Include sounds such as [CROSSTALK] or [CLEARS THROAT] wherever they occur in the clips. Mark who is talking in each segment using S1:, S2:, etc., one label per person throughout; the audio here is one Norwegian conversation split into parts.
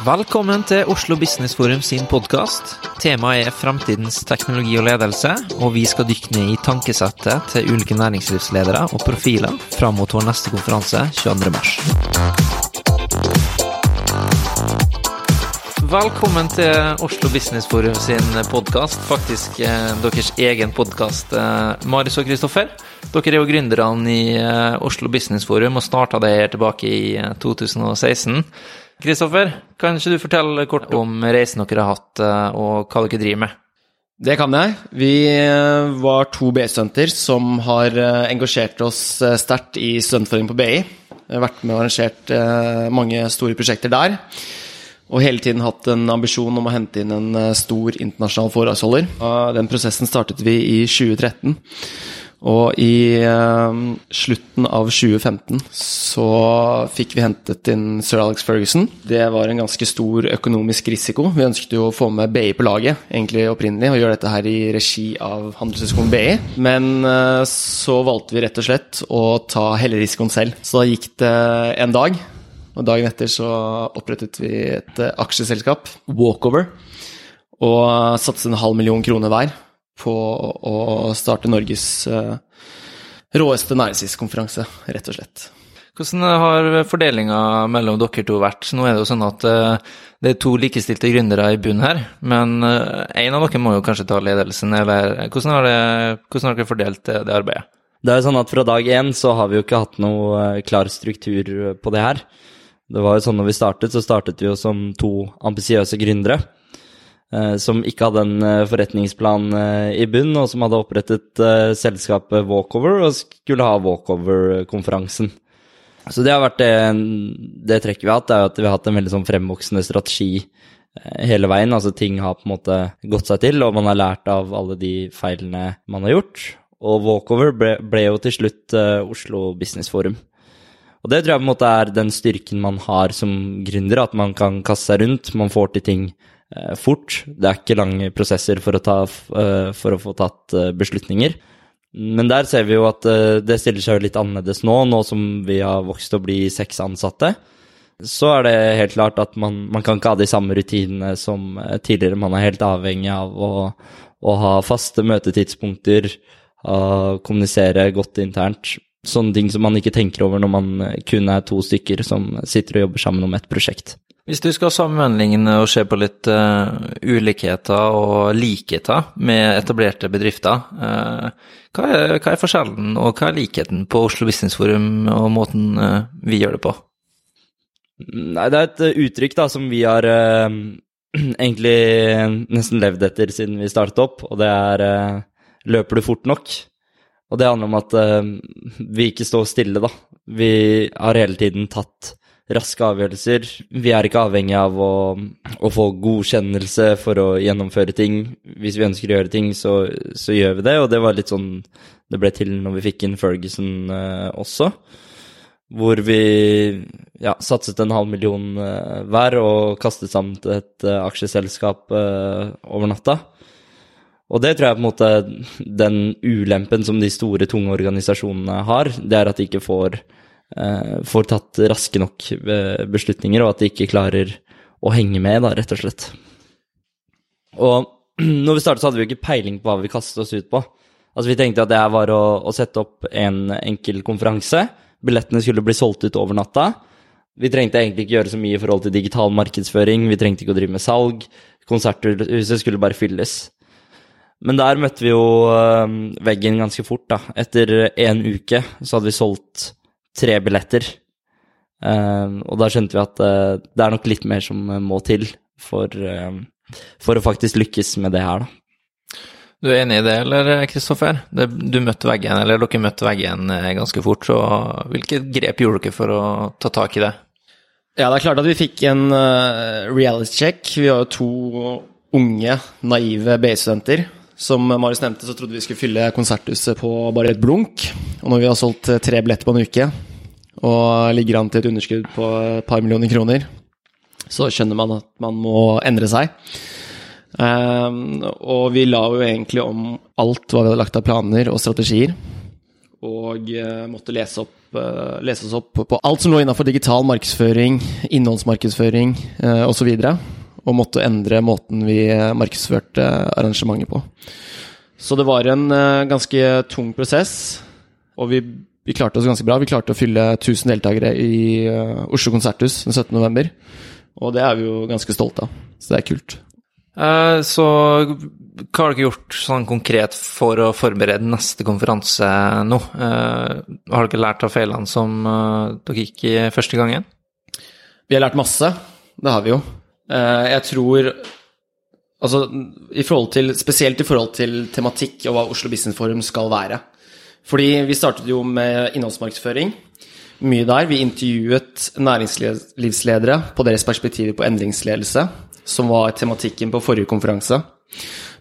S1: Velkommen til Oslo Business Forum sin podkast. Temaet er framtidens teknologi og ledelse, og vi skal dykke ned i tankesettet til ulike næringslivsledere og profiler fram mot vår neste konferanse 22. mars. Velkommen til Oslo Business Forum sin podkast, faktisk eh, deres egen podkast. Eh, Marius og Kristoffer, dere er jo gründerne i eh, Oslo Business Forum og starta det her tilbake i eh, 2016. Kristoffer, kan ikke du fortelle kort om reisen dere har hatt, eh, og hva dere driver med?
S2: Det kan jeg. Vi eh, var to BI-studenter som har eh, engasjert oss eh, sterkt i studentforeningen på BI. Vært med og arrangert eh, mange store prosjekter der. Og hele tiden hatt en ambisjon om å hente inn en eh, stor internasjonal foredragsholder. Den prosessen startet vi i 2013. Og i eh, slutten av 2015 så fikk vi hentet inn sir Alex Ferguson. Det var en ganske stor økonomisk risiko. Vi ønsket jo å få med BI på laget, egentlig opprinnelig, og gjøre dette her i regi av Handelshøyskolen BI. Men eh, så valgte vi rett og slett å ta hele risikoen selv. Så da gikk det en dag, og dagen etter så opprettet vi et eh, aksjeselskap, Walkover, og satset en halv million kroner hver på å starte Norges eh, råeste næringslivskonferanse, rett og slett.
S1: Hvordan har fordelinga mellom dere to vært? Nå er det jo sånn at eh, det er to likestilte gründere i bunnen her, men eh, en av dere må jo kanskje ta ledelsen, eller hvordan har, det, hvordan har dere fordelt det, det arbeidet?
S3: Det er jo sånn at Fra dag én så har vi jo ikke hatt noe klar struktur på det her. Det var jo sånn når vi startet, så startet vi jo som to ambisiøse gründere. Eh, Som ikke hadde en eh, forretningsplan eh, i bunn, og som hadde opprettet selskapet Walkover og skulle ha Walkover-konferansen. Så det har vært det, det trekket vi har hatt, er at vi har hatt en veldig sånn fremvoksende strategi hele veien. Altså ting har på en måte gått seg til, og man har lært av alle de feilene man har gjort. Og Walkover ble, ble jo til slutt Oslo Business Forum. Og det tror jeg på en måte er den styrken man har som gründer, at man kan kaste seg rundt, man får til ting fort. Det er ikke lange prosesser for å, ta, eh, for å få tatt eh, beslutninger. Men der ser vi jo at eh, det stiller seg litt annerledes nå, nå som vi har vokst til å bli seks ansatte. Så er det helt klart at man, man kan ikke ha de samme rutinene som eh, tidligere. Man er helt avhengig av å, å ha faste møtetidspunkter, kommunisere godt internt. Sånne ting som man ikke tenker over når man eh, kun er to stykker som sitter og jobber sammen om et prosjekt.
S1: Hvis du skal sammenligne og se på litt uh, ulikheter og likheter med etablerte bedrifter, uh, hva, er, hva er forskjellen og hva er likheten på Oslo Business Forum og måten uh, vi gjør det på?
S3: Nei, det er et uttrykk da som vi har [CLEARS THROAT] egentlig nesten levd etter siden vi startet opp, og det er 'løper du fort nok'? Og det handler om at vi ikke står stille, da. Vi har hele tiden tatt raske avgjørelser. Vi er ikke avhengig av å, å få godkjennelse for å gjennomføre ting. Hvis vi ønsker å gjøre ting, så, så gjør vi det, og det var litt sånn det ble til når vi fikk inn Ferguson eh, også hvor vi ja, satset en halv million eh, hver og kastet sammen til et eh, aksjeselskap eh, over natta. Og det tror jeg på en måte den ulempen som de store, tunge organisasjonene har, det er at de ikke får, får tatt raske nok eh, beslutninger, og at de ikke klarer å henge med, da, rett og slett. Og [CLEARS THROAT] når vi startet, så hadde vi jo ikke peiling på hva vi kastet oss ut på. Altså Vi tenkte at det her var å, å sette opp en enkel konferanse billettene skulle bli solgt ut over natta. Vi trengte egentlig ikke gjøre så mye i forhold til digital markedsføring, vi trengte ikke å drive med salg. Konserthuset skulle bare fylles. Men der møtte vi jo øh, veggen ganske fort, da. Etter en uke så hadde vi solgt tre billetter. Uh, og da skjønte vi at uh, det er nok litt mer som må til for, uh, for å faktisk lykkes med det her, da.
S1: Du er enig i det, eller Kristoffer? Du møtte veggen, eller dere møtte veggen ganske fort, så hvilke grep gjorde dere for å ta tak i det?
S2: Ja, det er klart at vi fikk en reality check. Vi var jo to unge, naive BI-studenter som Marius nevnte, så trodde vi skulle fylle konserthuset på bare et blunk. Og når vi har solgt tre billetter på en uke, og ligger an til et underskudd på et par millioner kroner, så skjønner man at man må endre seg. Um, og vi la jo egentlig om alt hva vi hadde lagt av planer og strategier. Og uh, måtte lese, opp, uh, lese, oss opp på alt som lå innafor digital markedsføring, innholdsmarkedsføring uh, osv. Og, så og måtte endre måten vi markedsførte arrangementet på. Så det var en uh, ganske tung prosess, og vi, vi, klarte oss ganske bra. Vi klarte å fylle 1000 deltakere i uh, Oslo konserthus den 17. november, og det er vi jo ganske stolte av. Så det er kult.
S1: Eh, så hva har dere gjort sånn konkret for å forberede neste konferanse nå? har dere lært av feilene som dere gikk i første gangen?
S2: Vi har lært masse, det har vi jo. Eh, jeg tror Altså, i til, spesielt i forhold til tematikk og hva Oslo Business Forum skal være. Fordi vi startet jo med innholdsmarkedsføring. Mye der. Vi intervjuet næringslivsledere på deres perspektiver på endringsledelse, som var tematikken på forrige konferanse.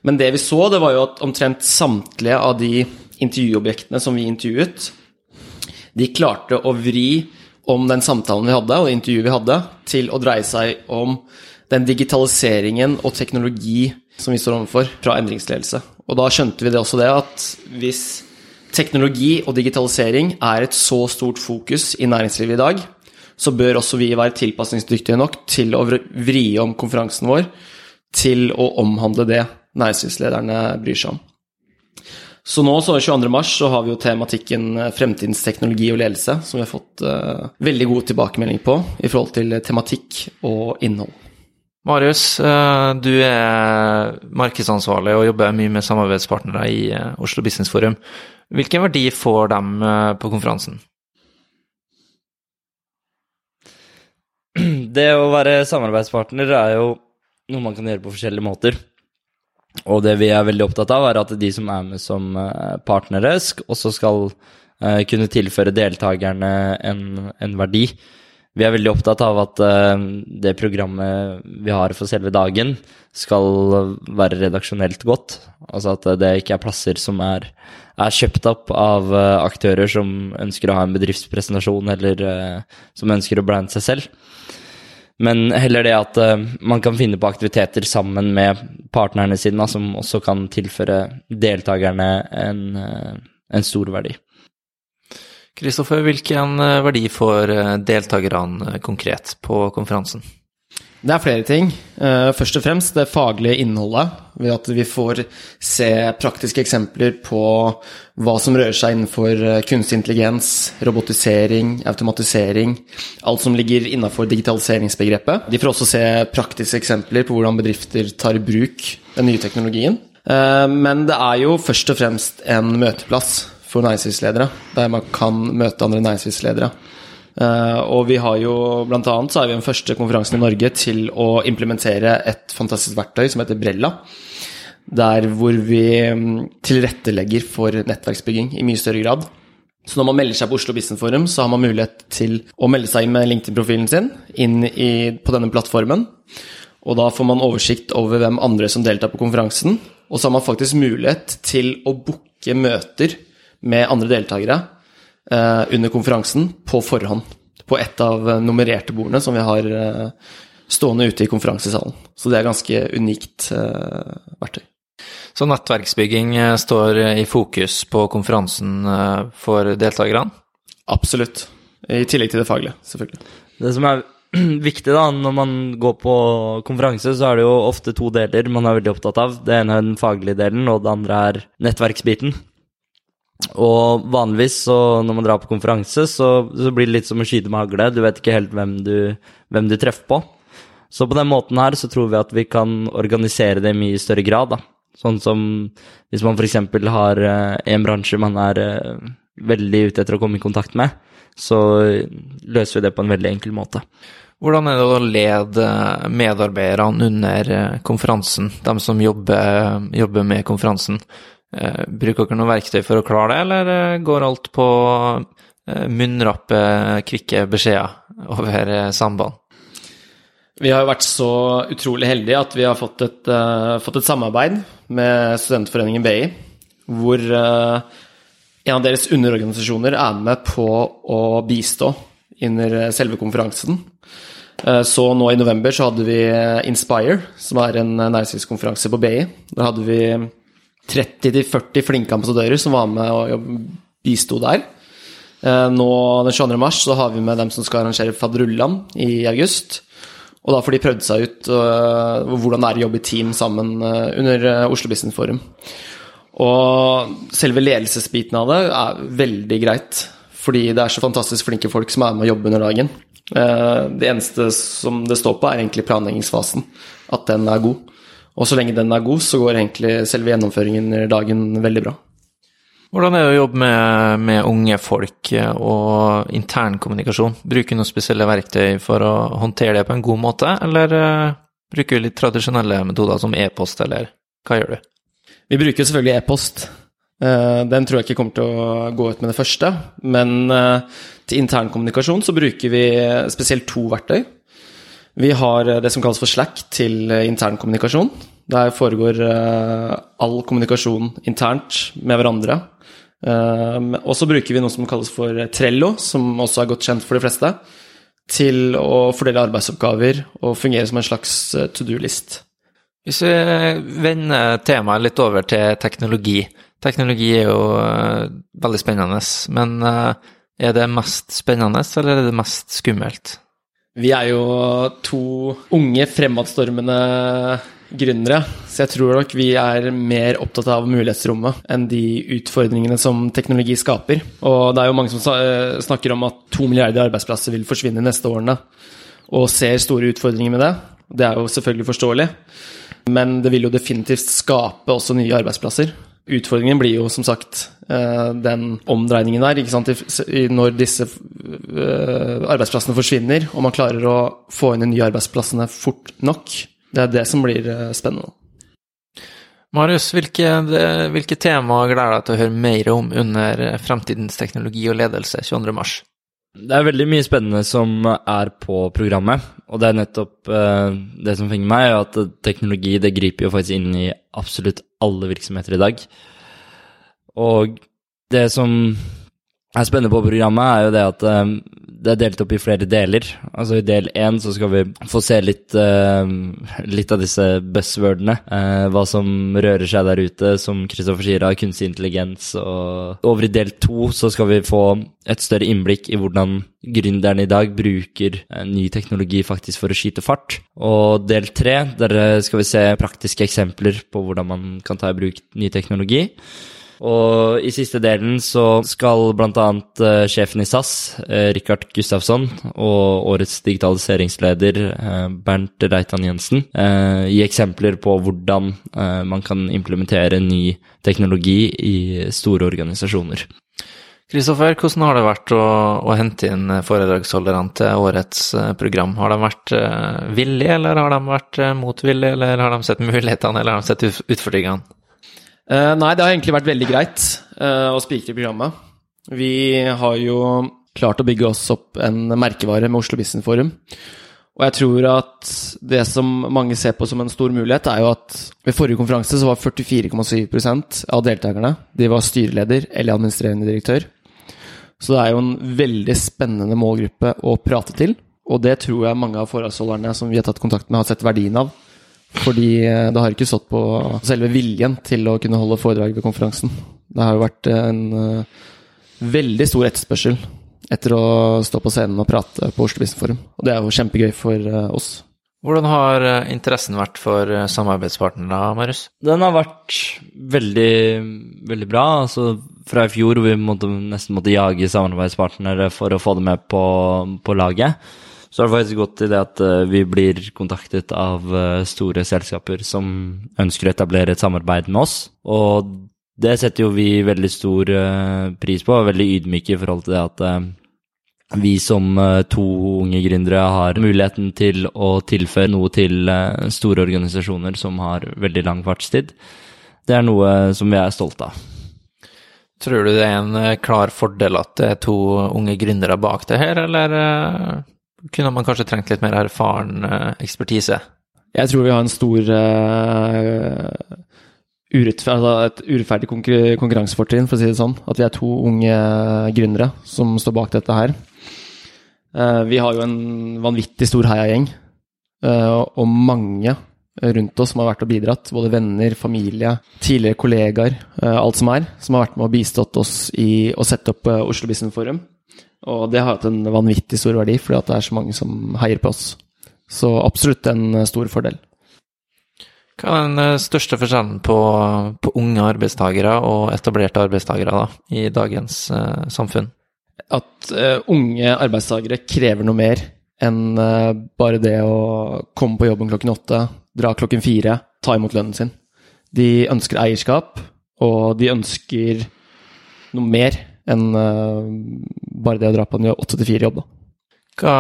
S2: Men det vi så, det var jo at omtrent samtlige av de intervjuobjektene som vi intervjuet, de klarte å vri om den samtalen vi hadde, og intervjuet vi hadde, til å dreie seg om den digitaliseringen og teknologi som vi står overfor fra endringsledelse. Og da skjønte vi det også det at hvis teknologi og digitalisering er et så stort fokus i næringslivet i dag, så bør også vi være tilpasningsdyktige nok til å vri om konferansen vår til å omhandle det næringslivslederne bryr seg om. Så nå, så 22. mars, så har vi jo tematikken eh, fremtidens teknologi og ledelse, som vi har fått uh, veldig god tilbakemelding på i forhold til tematikk og innhold.
S1: Marius, eh, du er markedsansvarlig og jobber mye med samarbeidspartnere i eh, Oslo Business Forum. Hvilken verdi får de eh, på konferansen? [CLEARS THROAT]
S3: Det å være samarbeidspartner er jo noe man kan gjøre på forskjellige måter. Og det vi er veldig opptatt av, er at de som er med som partnere, også skal kunne tilføre deltakerne en, en verdi. Vi er veldig opptatt av at uh, det programmet vi har for selve dagen, skal være redaksjonelt godt. Altså at det ikke er plasser som er, er kjøpt opp av uh, aktører som ønsker å ha en bedriftspresentasjon, eller uh, som ønsker å brande seg selv. Men heller det at man kan finne på aktiviteter sammen med partnerne sine, som også kan tilføre deltakerne en, en stor verdi.
S1: Kristoffer, hvilken eh, verdi får eh, deltakerne eh, konkret på konferansen?
S2: Det er flere ting. Først og fremst det faglige innholdet. Ved at vi får se praktiske eksempler på hva som rører seg innenfor kunstig intelligens, robotisering, automatisering. Alt som ligger innenfor digitaliseringsbegrepet. De får også se praktiske eksempler på hvordan bedrifter tar i bruk den nye teknologien. Men det er jo først og fremst en møteplass for næringslivsledere, der man kan møte andre næringslivsledere. Uh, og vi har jo blant annet så er vi den første konferansen i Norge til å implementere et fantastisk verktøy som heter Brella. Der hvor vi um, tilrettelegger for nettverksbygging i mye større grad. Så når man melder seg på Oslo Business Forum, så har man mulighet til å melde seg inn med LinkedIn-profilen sin inn i, på denne plattformen. Og da får man oversikt over hvem andre som deltar på konferansen. Og så har man faktisk mulighet til å booke møter med andre deltakere eh, under konferansen på forhånd. På et av eh, nummererte bordene som vi har eh, stående ute i konferansesalen. Så det er ganske unikt eh, verktøy.
S1: Så nettverksbygging står i fokus på konferansen eh, for deltakerne?
S2: Absolutt. I tillegg til det faglige, selvfølgelig.
S3: Det som er [CLEARS THROAT] viktig da, når man går på konferanse, så er det jo ofte to deler man er veldig opptatt av. Det ene er den faglige delen, og det andre er nettverksbiten. Og vanligvis så når man drar på konferanse, så, så blir det litt som å skyte med hagle. Du vet ikke helt hvem du, hvem du treffer på. Så på den måten her så tror vi at vi kan organisere det i mye større grad. da. Sånn som hvis man f.eks. har eh, en bransje man er eh, veldig ute etter å komme i kontakt med, så løser vi det på en veldig enkel måte.
S1: Hvordan er det å lede medarbeiderne under eh, konferansen, de som jobber, jobber med konferansen? Eh, bruker dere noe verktøy for å klare det, eller eh, går alt på munnrappe, kvikke beskjeder over samband?
S2: Vi har vært så utrolig heldige at vi har fått et, uh, fått et samarbeid med Studentforeningen BI, hvor uh, en av deres underorganisasjoner er med på å bistå under selve konferansen. Uh, så nå i november så hadde vi Inspire, som er en næringslivskonferanse på BI. Der hadde vi 30-40 flinke ambassadører som var med og bisto der. Eh, nå den 22. mars så har vi med dem som skal arrangere Fadrullan i august. Og da får de prøvd seg ut uh, hvordan det er å jobbe i team sammen uh, under Oslo Business Forum. Og selve ledelsesbiten av det er veldig greit, fordi det er så fantastisk flinke folk som er med å jobbe under dagen. det eneste som det står på, er egentlig planleggingsfasen. At den er god. Og så lenge den er god, så går egentlig selve gjennomføringen i dagen veldig bra.
S1: Hvordan er det å jobbe med, med unge folk og internkommunikasjon? Bruker du noen spesielle verktøy for å håndtere det på en god måte, eller uh, bruker du litt tradisjonelle metoder som e-post, eller hva gjør du?
S2: Vi bruker selvfølgelig e-post. Uh, den tror jeg ikke kommer til å gå ut med det første, men til internkommunikasjon så bruker vi spesielt to verktøy. Vi har eh, det som kalles for Slack til intern kommunikasjon. Der foregår eh, all kommunikasjon internt med hverandre. Og så bruker vi noe som kalles for Trello, som også er godt kjent for de fleste, til å fordele arbeidsoppgaver og fungere som en slags to do-list.
S1: Hvis vi vender temaet litt over til teknologi. Teknologi er jo veldig spennende, men er det mest spennende, eller er det mest skummelt?
S2: Vi er jo to unge, fremadstormende gründere, så jeg tror nok vi er mer opptatt av mulighetsrommet enn de utfordringene som teknologi skaper. Og det er jo mange som eh, snakker om at to milliarder arbeidsplasser vil forsvinne neste årene, og ser store utfordringer med det. Det er jo selvfølgelig forståelig, men det vil jo definitivt skape også nye arbeidsplasser. Utfordringen blir jo som sagt eh, den omdreiningen der. ikke sant? Når disse eh, arbeidsplassene forsvinner, og man klarer å få inn de nye arbeidsplassene fort nok. Det er det som blir eh, spennende.
S1: Marius, hvilke, hvilke temaer gleder deg til å høre mer om under Fremtidens teknologi og ledelse 22.3?
S3: Det er veldig mye spennende som er på programmet, og det er nettopp det som fenger meg, at teknologi det griper jo faktisk inn i absolutt alle virksomheter i dag. Og det som er spennende på programmet, er jo det at um, det er delt opp i flere deler. Altså I del én så skal vi få se litt, uh, litt av disse buzzwordene. Uh, hva som rører seg der ute, som Kristoffer sier av kunstig intelligens. Og over i del to så skal vi få et større innblikk i hvordan gründerne i dag bruker uh, ny teknologi faktisk for å skyte fart. Og del tre, der skal vi se praktiske eksempler på hvordan man kan ta i bruk ny teknologi. Og i siste delen så skal bl.a. Uh, eh, sjefen i SAS, uh, Rikard Gustafsson, og årets digitaliseringsleder uh, Bernt Reitan Jensen gi eksempler på hvordan man kan implementere ny teknologi i store organisasjoner.
S1: Kristoffer, hvordan har det vært å, å hente inn foredragsholderne til årets program? Har de vært villige, eller har de vært motvillige, eller har de sett mulighetene, eller har de sett utfordringene?
S2: Uh, nei, det har egentlig vært veldig greit uh, å spikre programmet. Vi har jo klart å bygge oss opp en merkevare med Oslo Business Forum. Og jeg tror at det som mange ser på som en stor mulighet, er jo at ved forrige konferanse så var 44,7% av deltakerne de var styreleder eller administrerende direktør. Så det er jo en veldig spennende målgruppe å prate til. Og det tror jeg mange av forholdsholderne som vi har tatt kontakt med, har sett verdien av. Fordi eh, det har ikke stått på selve viljen til å kunne holde foredrag ved konferansen. Det har jo vært en uh, veldig stor etterspørsel etter å stå på scenen og prate på Oslo Business Forum. Og det er jo kjempegøy for uh, oss.
S1: Hvordan har interessen vært for samarbeidspartnerne, Marius?
S3: Den har vært veldig, veldig bra. Altså, fra i fjor, hvor vi måtte, nesten måtte jage samarbeidspartnere for å få det med på, på laget, så har det faktisk gått til det at uh, vi blir kontaktet av uh, store selskaper som ønsker å etablere et samarbeid med oss. Og det setter jo vi veldig stor uh, pris på, og veldig ydmyke i forhold til det at vi som to unge gründere har muligheten til å tilføre noe til store organisasjoner som har veldig lang fartstid. Det er noe som vi er stolte av.
S1: Tror du det er en klar fordel at det er to unge gründere bak det her, eller kunne man kanskje trengt litt mer erfaren uh, ekspertise?
S2: Jeg tror vi har en stor uh, urettferd, altså et urettferdig konkurransefortrinn, for å si det sånn. At vi er to unge gründere som står bak dette her. Uh, vi har jo en vanvittig stor heiagjeng, og mange rundt oss som har vært og bidratt. Både venner, familie, tidligere kollegaer, alt som er. Som har vært med og bistått oss i å sette opp Oslo Business Forum. Og det har hatt en vanvittig stor verdi, fordi det er så mange som heier på oss. Så absolutt en eh, stor fordel.
S1: Hva er den eh, største forskjellen på, på unge arbeidstakere og etablerte arbeidstakere da, i dagens uh, samfunn?
S2: At uh, unge arbeidstakere krever noe mer enn uh, bare det å komme på jobben klokken åtte, dra klokken fire, ta imot lønnen sin. De ønsker eierskap, og de ønsker noe mer enn bare det å dra på en 8-4-jobb, da.
S1: Hva,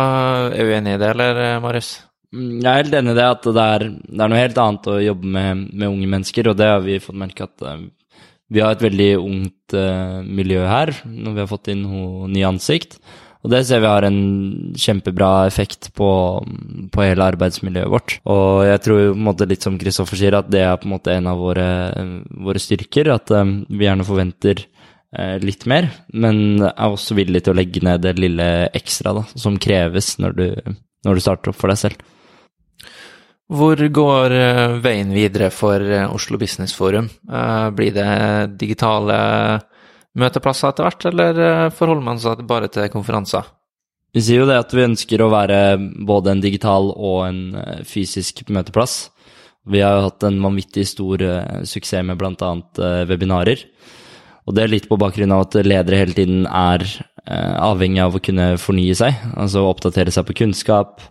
S1: er du enig i det, eller, Marius?
S3: Mm, jeg er helt enig i det, at det er, det er, noe helt annet å jobbe med, med, unge mennesker, og det har vi fått merke at uh, vi har et veldig ungt uh, miljø her, når vi har fått inn noe nye ansikt. Og det ser vi har en kjempebra effekt på, på hele arbeidsmiljøet vårt. Og jeg tror på en måte litt som Kristoffer sier, at det er på en måte en av våre, våre styrker. At um, vi gjerne forventer Eh, litt mer, men er også villig til å legge ned det lille ekstra da, som kreves når du, når du starter opp for deg selv.
S1: Hvor går eh, veien videre for eh, Oslo Business Forum? Blir det digitale møteplasser etter hvert, eller forholder man seg bare til konferanser?
S3: Vi sier jo det at vi ønsker å være både en digital og en fysisk møteplass. Vi har jo hatt en vanvittig stor suksess med bl.a. webinarer. Og det er litt på bakgrunn av at ledere hele tiden er eh, avhengig av å kunne fornye seg. Altså oppdatere seg på kunnskap,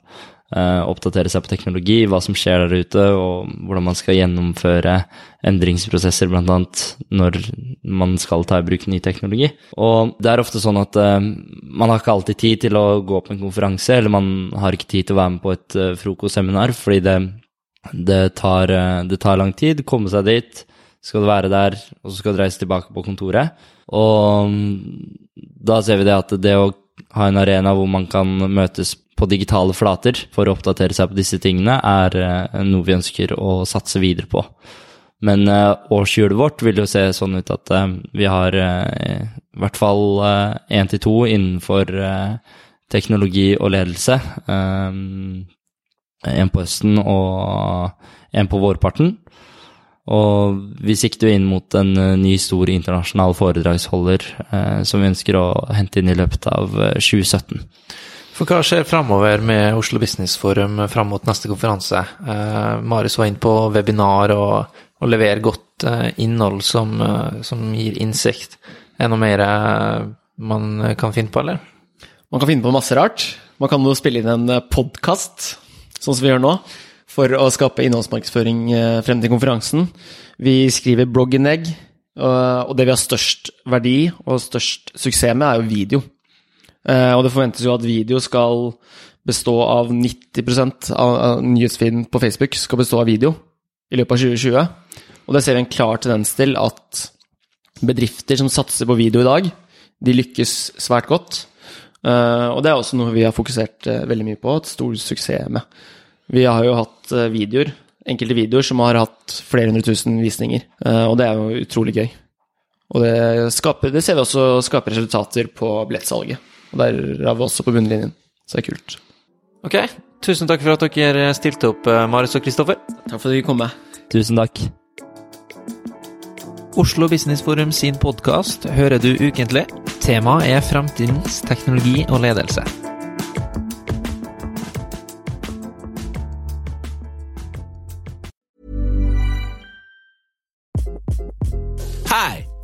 S3: eh, oppdatere seg på teknologi, hva som skjer der ute, og hvordan man skal gjennomføre endringsprosesser, bl.a. når man skal ta i bruk ny teknologi. Og det er ofte sånn at eh, man har ikke alltid tid til å gå på en konferanse, eller man har ikke tid til å være med på et frokostseminar, fordi det, det, tar, det tar lang tid. å Komme seg dit skal du være der, og så skal du reise tilbake på kontoret. Og da ser vi det at det å ha en arena hvor man kan møtes på digitale flater for å oppdatere seg på disse tingene, er eh, noe vi ønsker å satse videre på. Men uh, årshjulet vårt vil jo se sånn ut at uh, vi har i hvert fall én til to innenfor teknologi og ledelse. En på høsten og en på vårparten. Og vi sikter jo inn mot en uh, ny, stor internasjonal foredragsholder eh, som vi ønsker å hente inn i løpet av uh, eh, 2017.
S1: For hva skjer framover med Oslo Business Forum fram mot neste konferanse? Marius var inne på webinar og, og leverer godt innhold som, som, gir innsikt. Er det noe mer man kan finne på, eller?
S2: Man kan finne på masse rart. Man kan jo spille inn en podkast, sånn som vi gjør nå for å skape innholdsmarkedsføring eh, frem til konferansen. Vi skriver blogginnlegg, og det vi har størst verdi og størst suksess med, er jo video. Eh, og det forventes jo at video skal bestå av 90% av nyhetsfeeden på Facebook skal bestå av video i løpet av 2020. Og det ser vi en klar tendens til at bedrifter som satser på video i dag, de lykkes svært godt. Eh, og det er også noe vi har fokusert veldig mye på, et stor suksess med. Vi har jo hatt eh, videoer, enkelte videoer som har hatt flere hundre tusen visninger, eh, og det er jo utrolig gøy. Og det, skaper, det ser vi også skaper resultater på billettsalget. Og der er vi også på bunnlinjen, så det er kult.
S1: Ok, tusen takk for at dere stilte opp, eh, Marius og Kristoffer.
S2: Takk for at dere kom med.
S3: Tusen takk.
S1: Oslo Business Forum sin podkast hører du ukentlig. Temaet er fremtidens teknologi og ledelse.